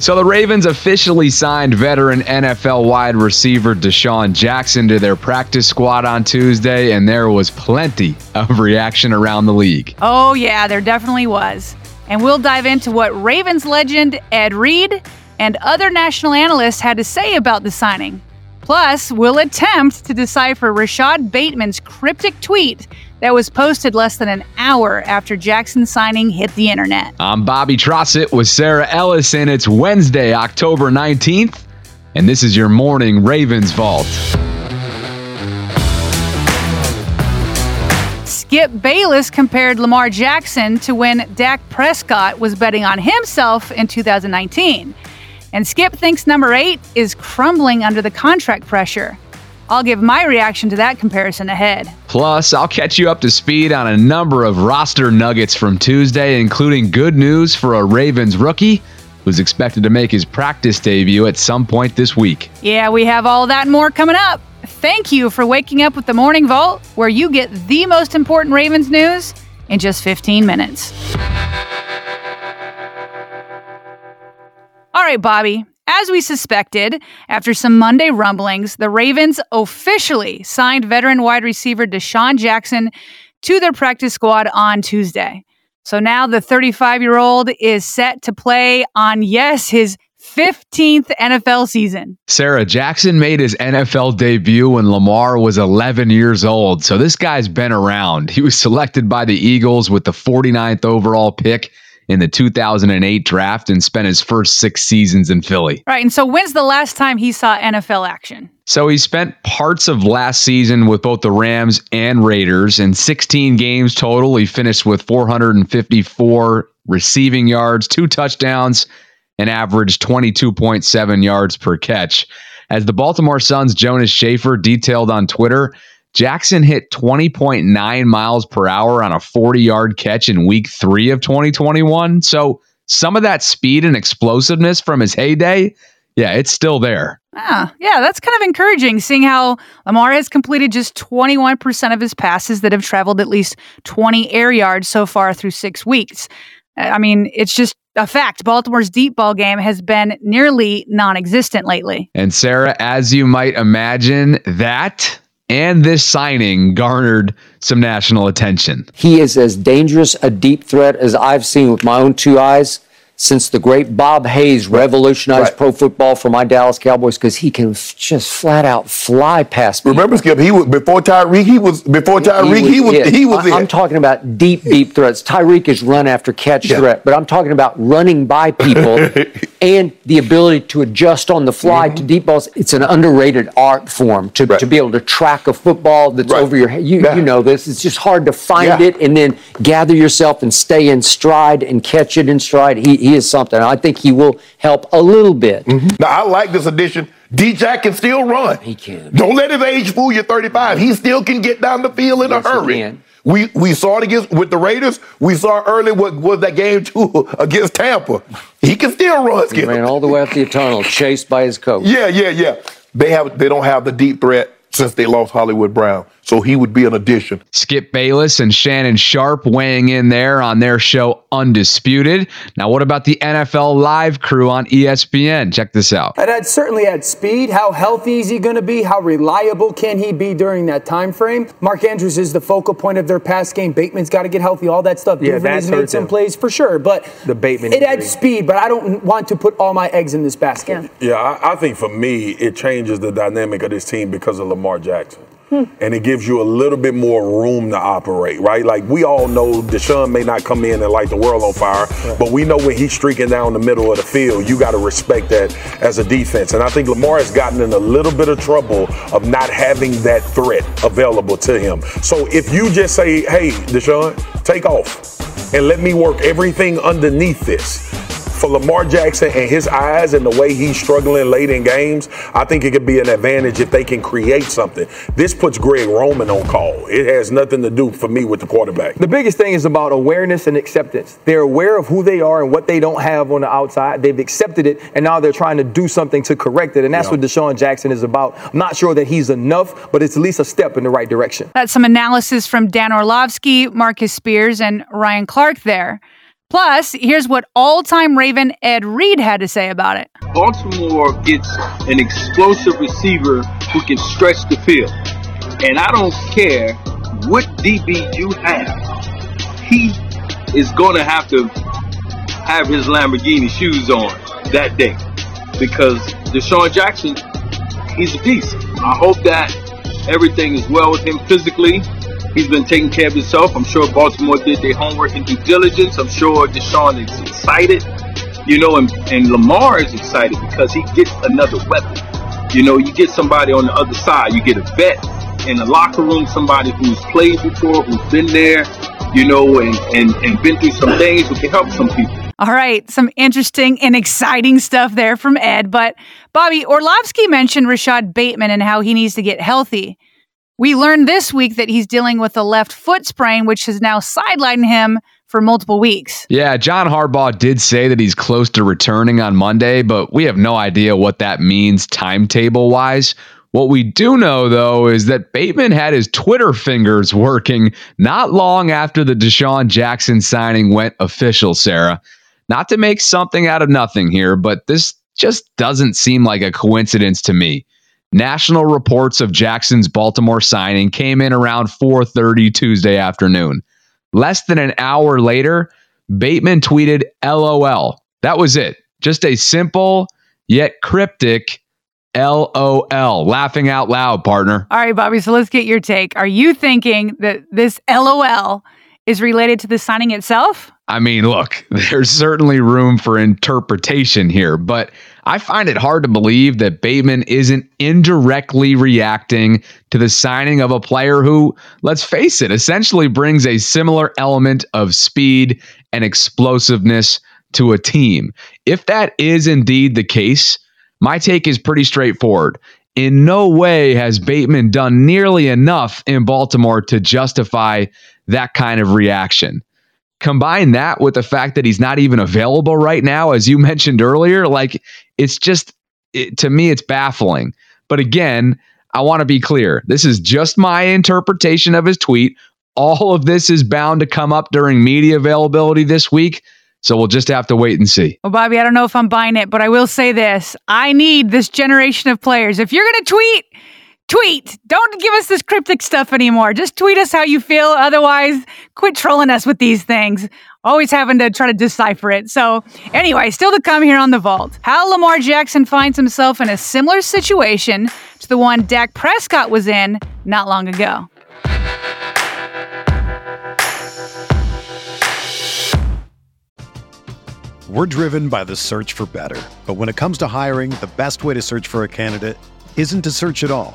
So the Ravens officially signed veteran NFL wide receiver DeSean Jackson to their practice squad on Tuesday, and there was plenty of reaction around the league. Oh, yeah, there definitely was. And we'll dive into what Ravens legend Ed Reed and other national analysts had to say about the signing. Plus, we'll attempt to decipher Rashod Bateman's cryptic tweet that was posted less than an hour after Jackson's signing hit the internet. I'm Bobby Trossett with Sarah Ellis, and it's Wednesday, October 19th, and this is your morning Ravens Vault. Skip Bayless compared Lamar Jackson to when Dak Prescott was betting on himself in 2019. And Skip thinks number eight is crumbling under the contract pressure. I'll give my reaction to that comparison ahead. Plus, I'll catch you up to speed on a number of roster nuggets from Tuesday, including good news for a Ravens rookie who's expected to make his practice debut at some point this week. Yeah, we have all that and more coming up. Thank you for waking up with the Morning Vault, where you get the most important Ravens news in just 15 minutes. All right, Bobby. As we suspected, after some Monday rumblings, the Ravens officially signed veteran wide receiver DeSean Jackson to their practice squad on Tuesday. So now the 35 year old is set to play on, yes, his 15th NFL season. Sarah Jackson made his NFL debut when Lamar was 11 years old. So this guy's been around. He was selected by the Eagles with the 49th overall pick in the 2008 draft and spent his first six seasons in Philly. Right. And so when's the last time he saw NFL action? So he spent parts of last season with both the Rams and Raiders. In 16 games total, he finished with 454 receiving yards, two touchdowns, and averaged 22.7 yards per catch. As the Baltimore Sun's Jonas Shaffer detailed on Twitter, Jackson hit 20.9 miles per hour on a 40 yard catch in week three of 2021. So some of that speed and explosiveness from his heyday, yeah, it's still there. Ah, yeah, that's kind of encouraging seeing how Lamar has completed just 21% of his passes that have traveled at least 20 air yards so far through six weeks. I mean, it's just a fact. Baltimore's deep ball game has been nearly non existent lately. And Sarah, as you might imagine, that and this signing garnered some national attention. He is as dangerous a deep threat as I've seen with my own two eyes since the great Bob Hayes revolutionized right. pro football for my Dallas Cowboys because he can f- just flat out fly past people. Remember, Skip? He was before Tyreek. He was before Tyreek. He was. He was. He was I, am talking about deep, deep threats. Tyreek is run after catch yeah. threat, but I'm talking about running by people and the ability to adjust on the fly mm-hmm. to deep balls. It's an underrated art form to, right. to be able to track a football that's right. over your head. You, yeah. you know this. It's just hard to find yeah. it and then gather yourself and stay in stride and catch it in stride. He, he is something. I think he will help a little bit. Mm-hmm. Now, I like this addition. D-Jack can still run. He can. Don't let his age fool you 35. He still can get down the field in yes, a hurry. We we saw it against with the Raiders. We saw early what was that game too against Tampa. He can still run. He ran all the way up the tunnel, chased by his coach. Yeah, yeah, yeah. They have they don't have the deep threat since they lost Hollywood Brown. So he would be an addition. Skip Bayless and Shannon Sharpe weighing in there on their show Undisputed. Now, what about the NFL Live crew on ESPN? Check this out. And Ed certainly at speed. How healthy is he going to be? How reliable can he be during that time frame? Mark Andrews is the focal point of their pass game. Bateman's got to get healthy. All that stuff. Yeah, that's made some plays for sure, but the Bateman. It adds speed, but I don't want to put all my eggs in this basket. Yeah, yeah I, I think for me, it changes the dynamic of this team because of Lamar Jackson. Hmm. And it gives you a little bit more room to operate, right? Like we all know DeSean may not come in and light the world on fire, right. but we know when he's streaking down the middle of the field, you got to respect that as a defense. And I think Lamar has gotten in a little bit of trouble of not having that threat available to him. So if you just say, hey, DeSean, take off and let me work everything underneath this for Lamar Jackson and his eyes and the way he's struggling late in games, I think it could be an advantage if they can create something. This puts Greg Roman on call. It has nothing to do for me with the quarterback. The biggest thing is about awareness and acceptance. They're aware of who they are and what they don't have on the outside. They've accepted it, and now they're trying to do something to correct it. And that's yeah. what DeSean Jackson is about. I'm not sure that he's enough, but it's at least a step in the right direction. That's some analysis from Dan Orlovsky, Marcus Spears, and Ryan Clark there. Plus, here's what all time Raven Ed Reed had to say about it. Baltimore gets an explosive receiver who can stretch the field. And I don't care what DB you have, he is going to have to have his Lamborghini shoes on that day because DeSean Jackson, he's a beast. I hope that everything is well with him physically He's been taking care of himself. I'm sure Baltimore did their homework and due diligence. I'm sure DeSean is excited, you know, and, and Lamar is excited because he gets another weapon. You know, you get somebody on the other side. You get a vet in the locker room, somebody who's played before, who's been there, you know, and, and, and been through some things who can help some people. All right, some interesting and exciting stuff there from Ed. But Bobby Orlovsky mentioned Rashod Bateman and how he needs to get healthy. We learned this week that he's dealing with a left foot sprain, which has now sidelined him for multiple weeks. Yeah, John Harbaugh did say that he's close to returning on Monday, but we have no idea what that means timetable wise. What we do know, though, is that Bateman had his Twitter fingers working not long after the DeSean Jackson signing went official, Sarah. Not to make something out of nothing here, but this just doesn't seem like a coincidence to me. National reports of Jackson's Baltimore signing came in around 4:30 Tuesday afternoon. Less than an hour later, Bateman tweeted LOL. That was it. Just a simple yet cryptic LOL. Laughing out loud, partner. All right, Bobby, so let's get your take. Are you thinking that this LOL is related to the signing itself? I mean, look, there's certainly room for interpretation here, but I find it hard to believe that Bateman isn't indirectly reacting to the signing of a player who, let's face it, essentially brings a similar element of speed and explosiveness to a team. If that is indeed the case, my take is pretty straightforward. In no way has Bateman done nearly enough in Baltimore to justify that kind of reaction. Combine that with the fact that he's not even available right now, as you mentioned earlier. Like, it's just, it, to me, it's baffling. But again, I want to be clear. This is just my interpretation of his tweet. All of this is bound to come up during media availability this week. So we'll just have to wait and see. Well, Bobby, I don't know if I'm buying it, but I will say this. I need this generation of players. If you're going to tweet, tweet. Don't give us this cryptic stuff anymore. Just tweet us how you feel. Otherwise, quit trolling us with these things. Always having to try to decipher it. So, anyway, still to come here on the vault. How Lamar Jackson finds himself in a similar situation to the one Dak Prescott was in not long ago. We're driven by the search for better. But when it comes to hiring, the best way to search for a candidate isn't to search at all.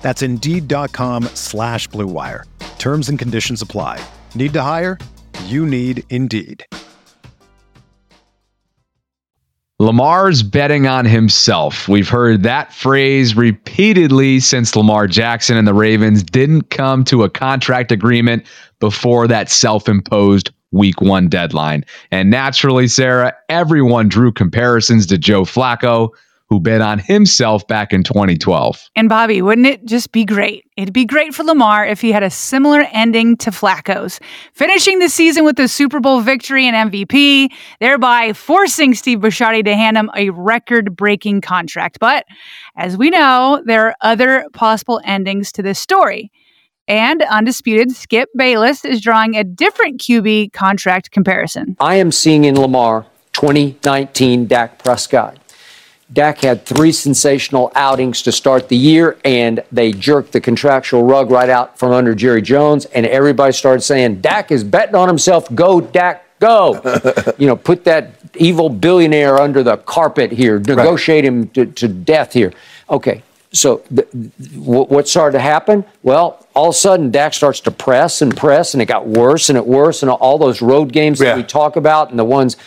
That's Indeed.com slash BlueWire. Terms and conditions apply. Need to hire? You need Indeed. Lamar's betting on himself. We've heard that phrase repeatedly since Lamar Jackson and the Ravens didn't come to a contract agreement before that self imposed week one deadline. And naturally, Sarah, everyone drew comparisons to Joe Flacco who bet on himself back in 2012. And Bobby, wouldn't it just be great? It'd be great for Lamar if he had a similar ending to Flacco's, finishing the season with a Super Bowl victory and MVP, thereby forcing Steve Bisciotti to hand him a record breaking contract. But as we know, there are other possible endings to this story. And undisputed, Skip Bayless is drawing a different QB contract comparison. I am seeing in Lamar 2019 Dak Prescott. Dak had three sensational outings to start the year, and they jerked the contractual rug right out from under Jerry Jones, and everybody started saying, Dak is betting on himself. Go, Dak, go. you know, put that evil billionaire under the carpet here, negotiate right. him to, to, death here. Okay, so th- what started to happen? Well, all of a sudden, Dak starts to press and press, and it got worse and it worse, and all those road games yeah. that we talk about, and the ones –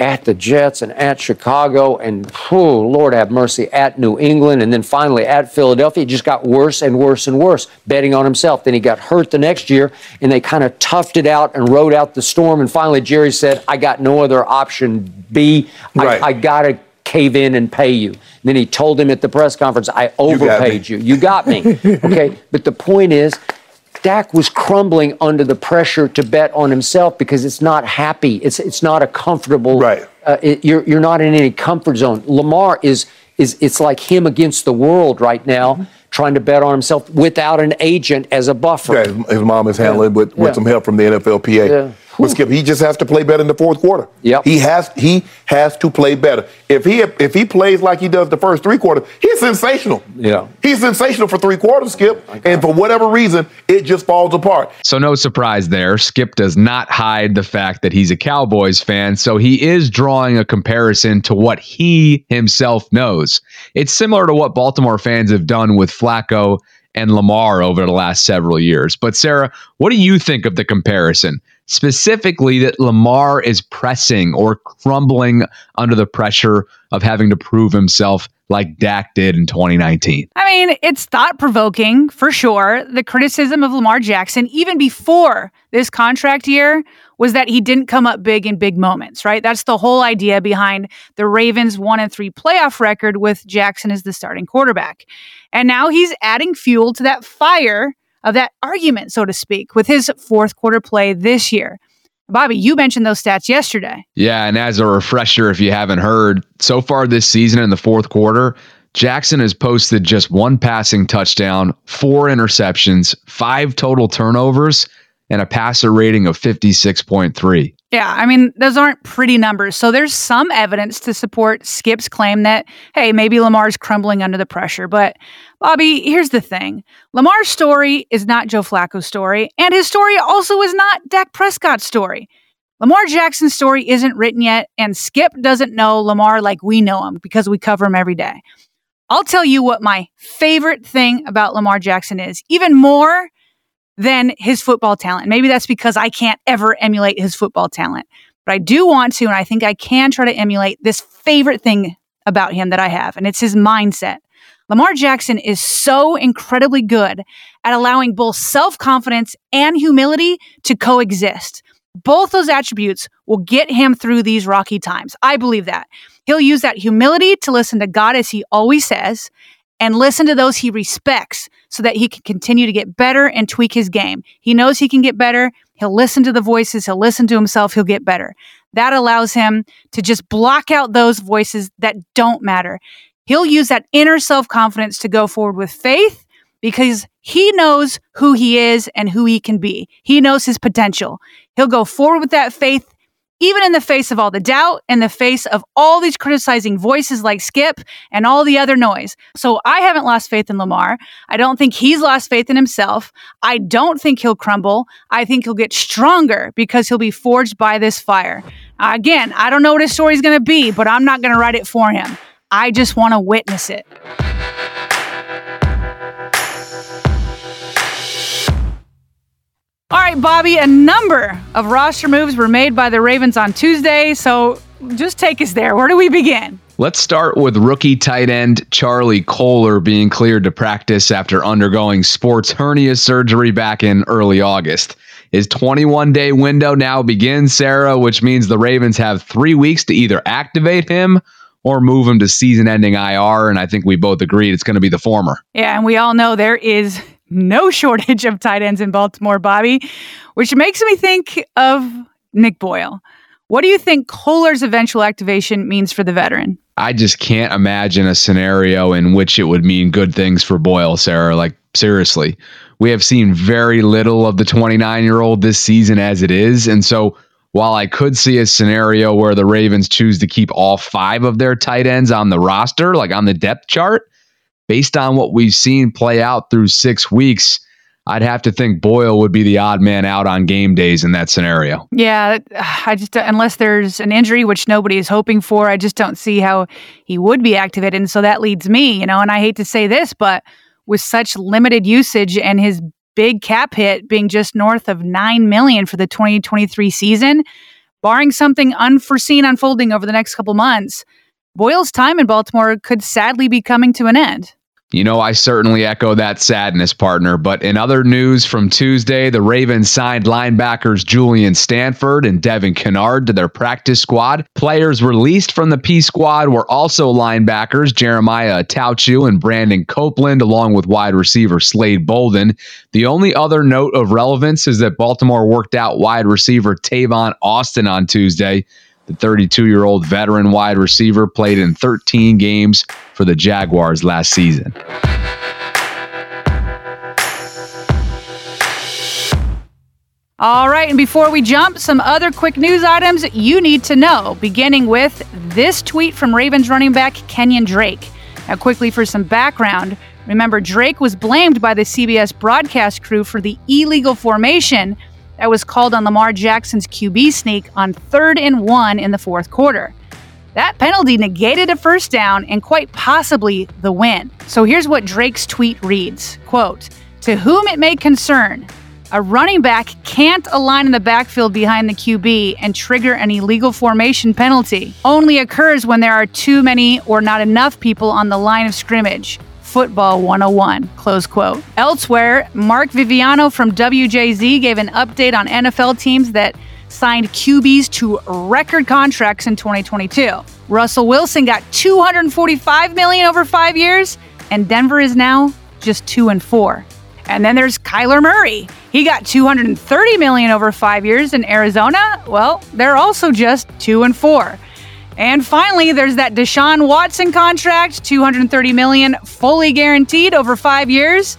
at the Jets and at Chicago and, oh, Lord have mercy, at New England and then finally at Philadelphia. It just got worse and worse and worse, betting on himself. Then he got hurt the next year and they kind of toughed it out and rode out the storm. And finally, Jerry said, I got no other option B. Right. I, I got to cave in and pay you. And then he told him at the press conference, I overpaid you. You. You got me. okay. But the point is, Dak was crumbling under the pressure to bet on himself because it's not happy. It's it's not a comfortable. Right. Uh, it, you're you're not in any comfort zone. Lamar is is it's like him against the world right now. Mm-hmm. Trying to bet on himself without an agent as a buffer. Yeah, his, mom is handling yeah. with, with yeah. some help from the NFLPA. With Skip. He just has to play better in the fourth quarter. Yep. He has he has to play better. If he if he plays like he does the first three quarters, he's sensational. Yeah. He's sensational for three quarters, Skip. And for whatever reason, it just falls apart. So no surprise there. Skip does not hide the fact that he's a Cowboys fan, so he is drawing a comparison to what he himself knows. It's similar to what Baltimore fans have done with Flacco and Lamar over the last several years. But Sarah, what do you think of the comparison? Specifically that Lamar is pressing or crumbling under the pressure of having to prove himself like Dak did in 2019? I mean, it's thought provoking for sure. The criticism of Lamar Jackson, even before this contract year, was that he didn't come up big in big moments, right? That's the whole idea behind the Ravens' one and three playoff record with Jackson as the starting quarterback. And now he's adding fuel to that fire of that argument, so to speak, with his fourth quarter play this year. Bobby, you mentioned those stats yesterday. Yeah, and as a refresher, if you haven't heard, so far this season in the fourth quarter, Jackson has posted just one passing touchdown, four interceptions, five total turnovers, and a passer rating of 56.3. Yeah, I mean, those aren't pretty numbers. So there's some evidence to support Skip's claim that, hey, maybe Lamar's crumbling under the pressure. But Bobby, here's the thing Lamar's story is not Joe Flacco's story, and his story also is not Dak Prescott's story. Lamar Jackson's story isn't written yet, and Skip doesn't know Lamar like we know him because we cover him every day. I'll tell you what my favorite thing about Lamar Jackson is, even more than his football talent. Maybe that's because I can't ever emulate his football talent, but I do want to, and I think I can try to emulate this favorite thing about him that I have, and it's his mindset. Lamar Jackson is so incredibly good at allowing both self confidence and humility to coexist. Both those attributes will get him through these rocky times. I believe that. He'll use that humility to listen to God as he always says, and listen to those he respects so that he can continue to get better and tweak his game. He knows he can get better. He'll listen to the voices, he'll listen to himself, he'll get better. That allows him to just block out those voices that don't matter. He'll use that inner self confidence to go forward with faith because he knows who he is and who he can be. He knows his potential. He'll go forward with that faith even in the face of all the doubt, in the face of all these criticizing voices like Skip and all the other noise. So I haven't lost faith in Lamar. I don't think he's lost faith in himself. I don't think he'll crumble. I think he'll get stronger because he'll be forged by this fire. Again, I don't know what his story's going to be, but I'm not going to write it for him. I just want to witness it. All right, Bobby, a number of roster moves were made by the Ravens on Tuesday, so just take us there. Where do we begin? Let's start with rookie tight end Charlie Kolar being cleared to practice after undergoing sports hernia surgery back in early August. His 21 day window now begins, Sarah, which means the Ravens have three weeks to either activate him or move him to season ending IR. And I think we both agreed it's going to be the former. Yeah, and we all know there is no shortage of tight ends in Baltimore, Bobby, which makes me think of Nick Boyle. What do you think Kolar's eventual activation means for the veteran? I just can't imagine a scenario in which it would mean good things for Boyle, Sarah. Like, seriously, we have seen very little of the 29 year old this season as it is. And so, while I could see a scenario where the Ravens choose to keep all five of their tight ends on the roster, like on the depth chart, based on what we've seen play out through six weeks, I'd have to think Boyle would be the odd man out on game days in that scenario. Yeah, I just unless there's an injury which nobody is hoping for, I just don't see how he would be activated. And so that leads me, you know, and I hate to say this, but with such limited usage and his big cap hit being just north of 9 million for the 2023 season, barring something unforeseen unfolding over the next couple months, Boyle's time in Baltimore could sadly be coming to an end. You know, I certainly echo that sadness, partner. But in other news from Tuesday, the Ravens signed linebackers Julian Stanford and Devin Kennard to their practice squad. Players released from the P squad were also linebackers Jeremiah Attaochu and Brandon Copeland, along with wide receiver Slade Bolden. The only other note of relevance is that Baltimore worked out wide receiver Tavon Austin on Tuesday. The 32 year old veteran wide receiver played in 13 games for the Jaguars last season. All right, and before we jump, some other quick news items you need to know, beginning with this tweet from Ravens running back Kenyon Drake. Now, quickly for some background, remember Drake was blamed by the CBS broadcast crew for the illegal formation that was called on Lamar Jackson's QB sneak on third and one in the fourth quarter. That penalty negated a first down and quite possibly the win. So here's what Drake's tweet reads quote, To whom it may concern, a running back can't align in the backfield behind the QB and trigger an illegal formation penalty. Only occurs when there are too many or not enough people on the line of scrimmage. Football 101. Close quote. Elsewhere, Mark Viviano from WJZ gave an update on NFL teams that signed QBs to record contracts in 2022. Russell Wilson got 245 million over 5 years and Denver is now just 2 and 4. And then there's Kyler Murray. He got 230 million over 5 years in Arizona. Well, they're also just 2 and 4. And finally, there's that Deshaun Watson contract, 230 million fully guaranteed over 5 years.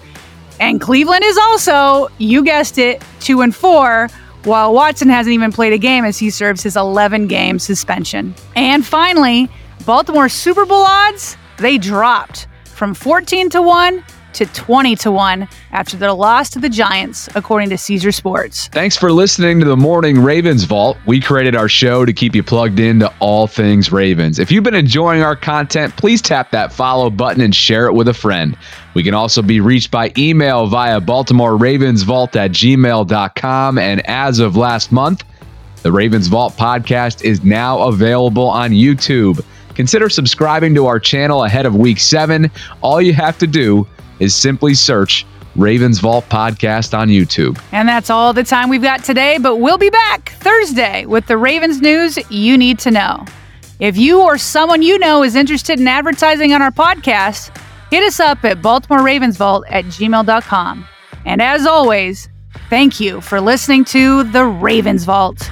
And Cleveland is also, you guessed it, 2 and 4, while Watson hasn't even played a game as he serves his 11 game suspension. And finally, Baltimore Super Bowl odds, they dropped from 14 to 1 to 20 to 1 after their loss to the Giants, according to Caesar Sports. Thanks for listening to the Morning Ravens Vault. We created our show to keep you plugged into all things Ravens. If you've been enjoying our content, please tap that follow button and share it with a friend. We can also be reached by email via Baltimore Ravens Vault at gmail.com. And as of last month, the Ravens Vault podcast is now available on YouTube. Consider subscribing to our channel ahead of week seven. All you have to do is simply search Ravens Vault Podcast on YouTube. And that's all the time we've got today, but we'll be back Thursday with the Ravens news you need to know. If you or someone you know is interested in advertising on our podcast, hit us up at Baltimore Ravens Vault at gmail.com. And as always, thank you for listening to the Ravens Vault.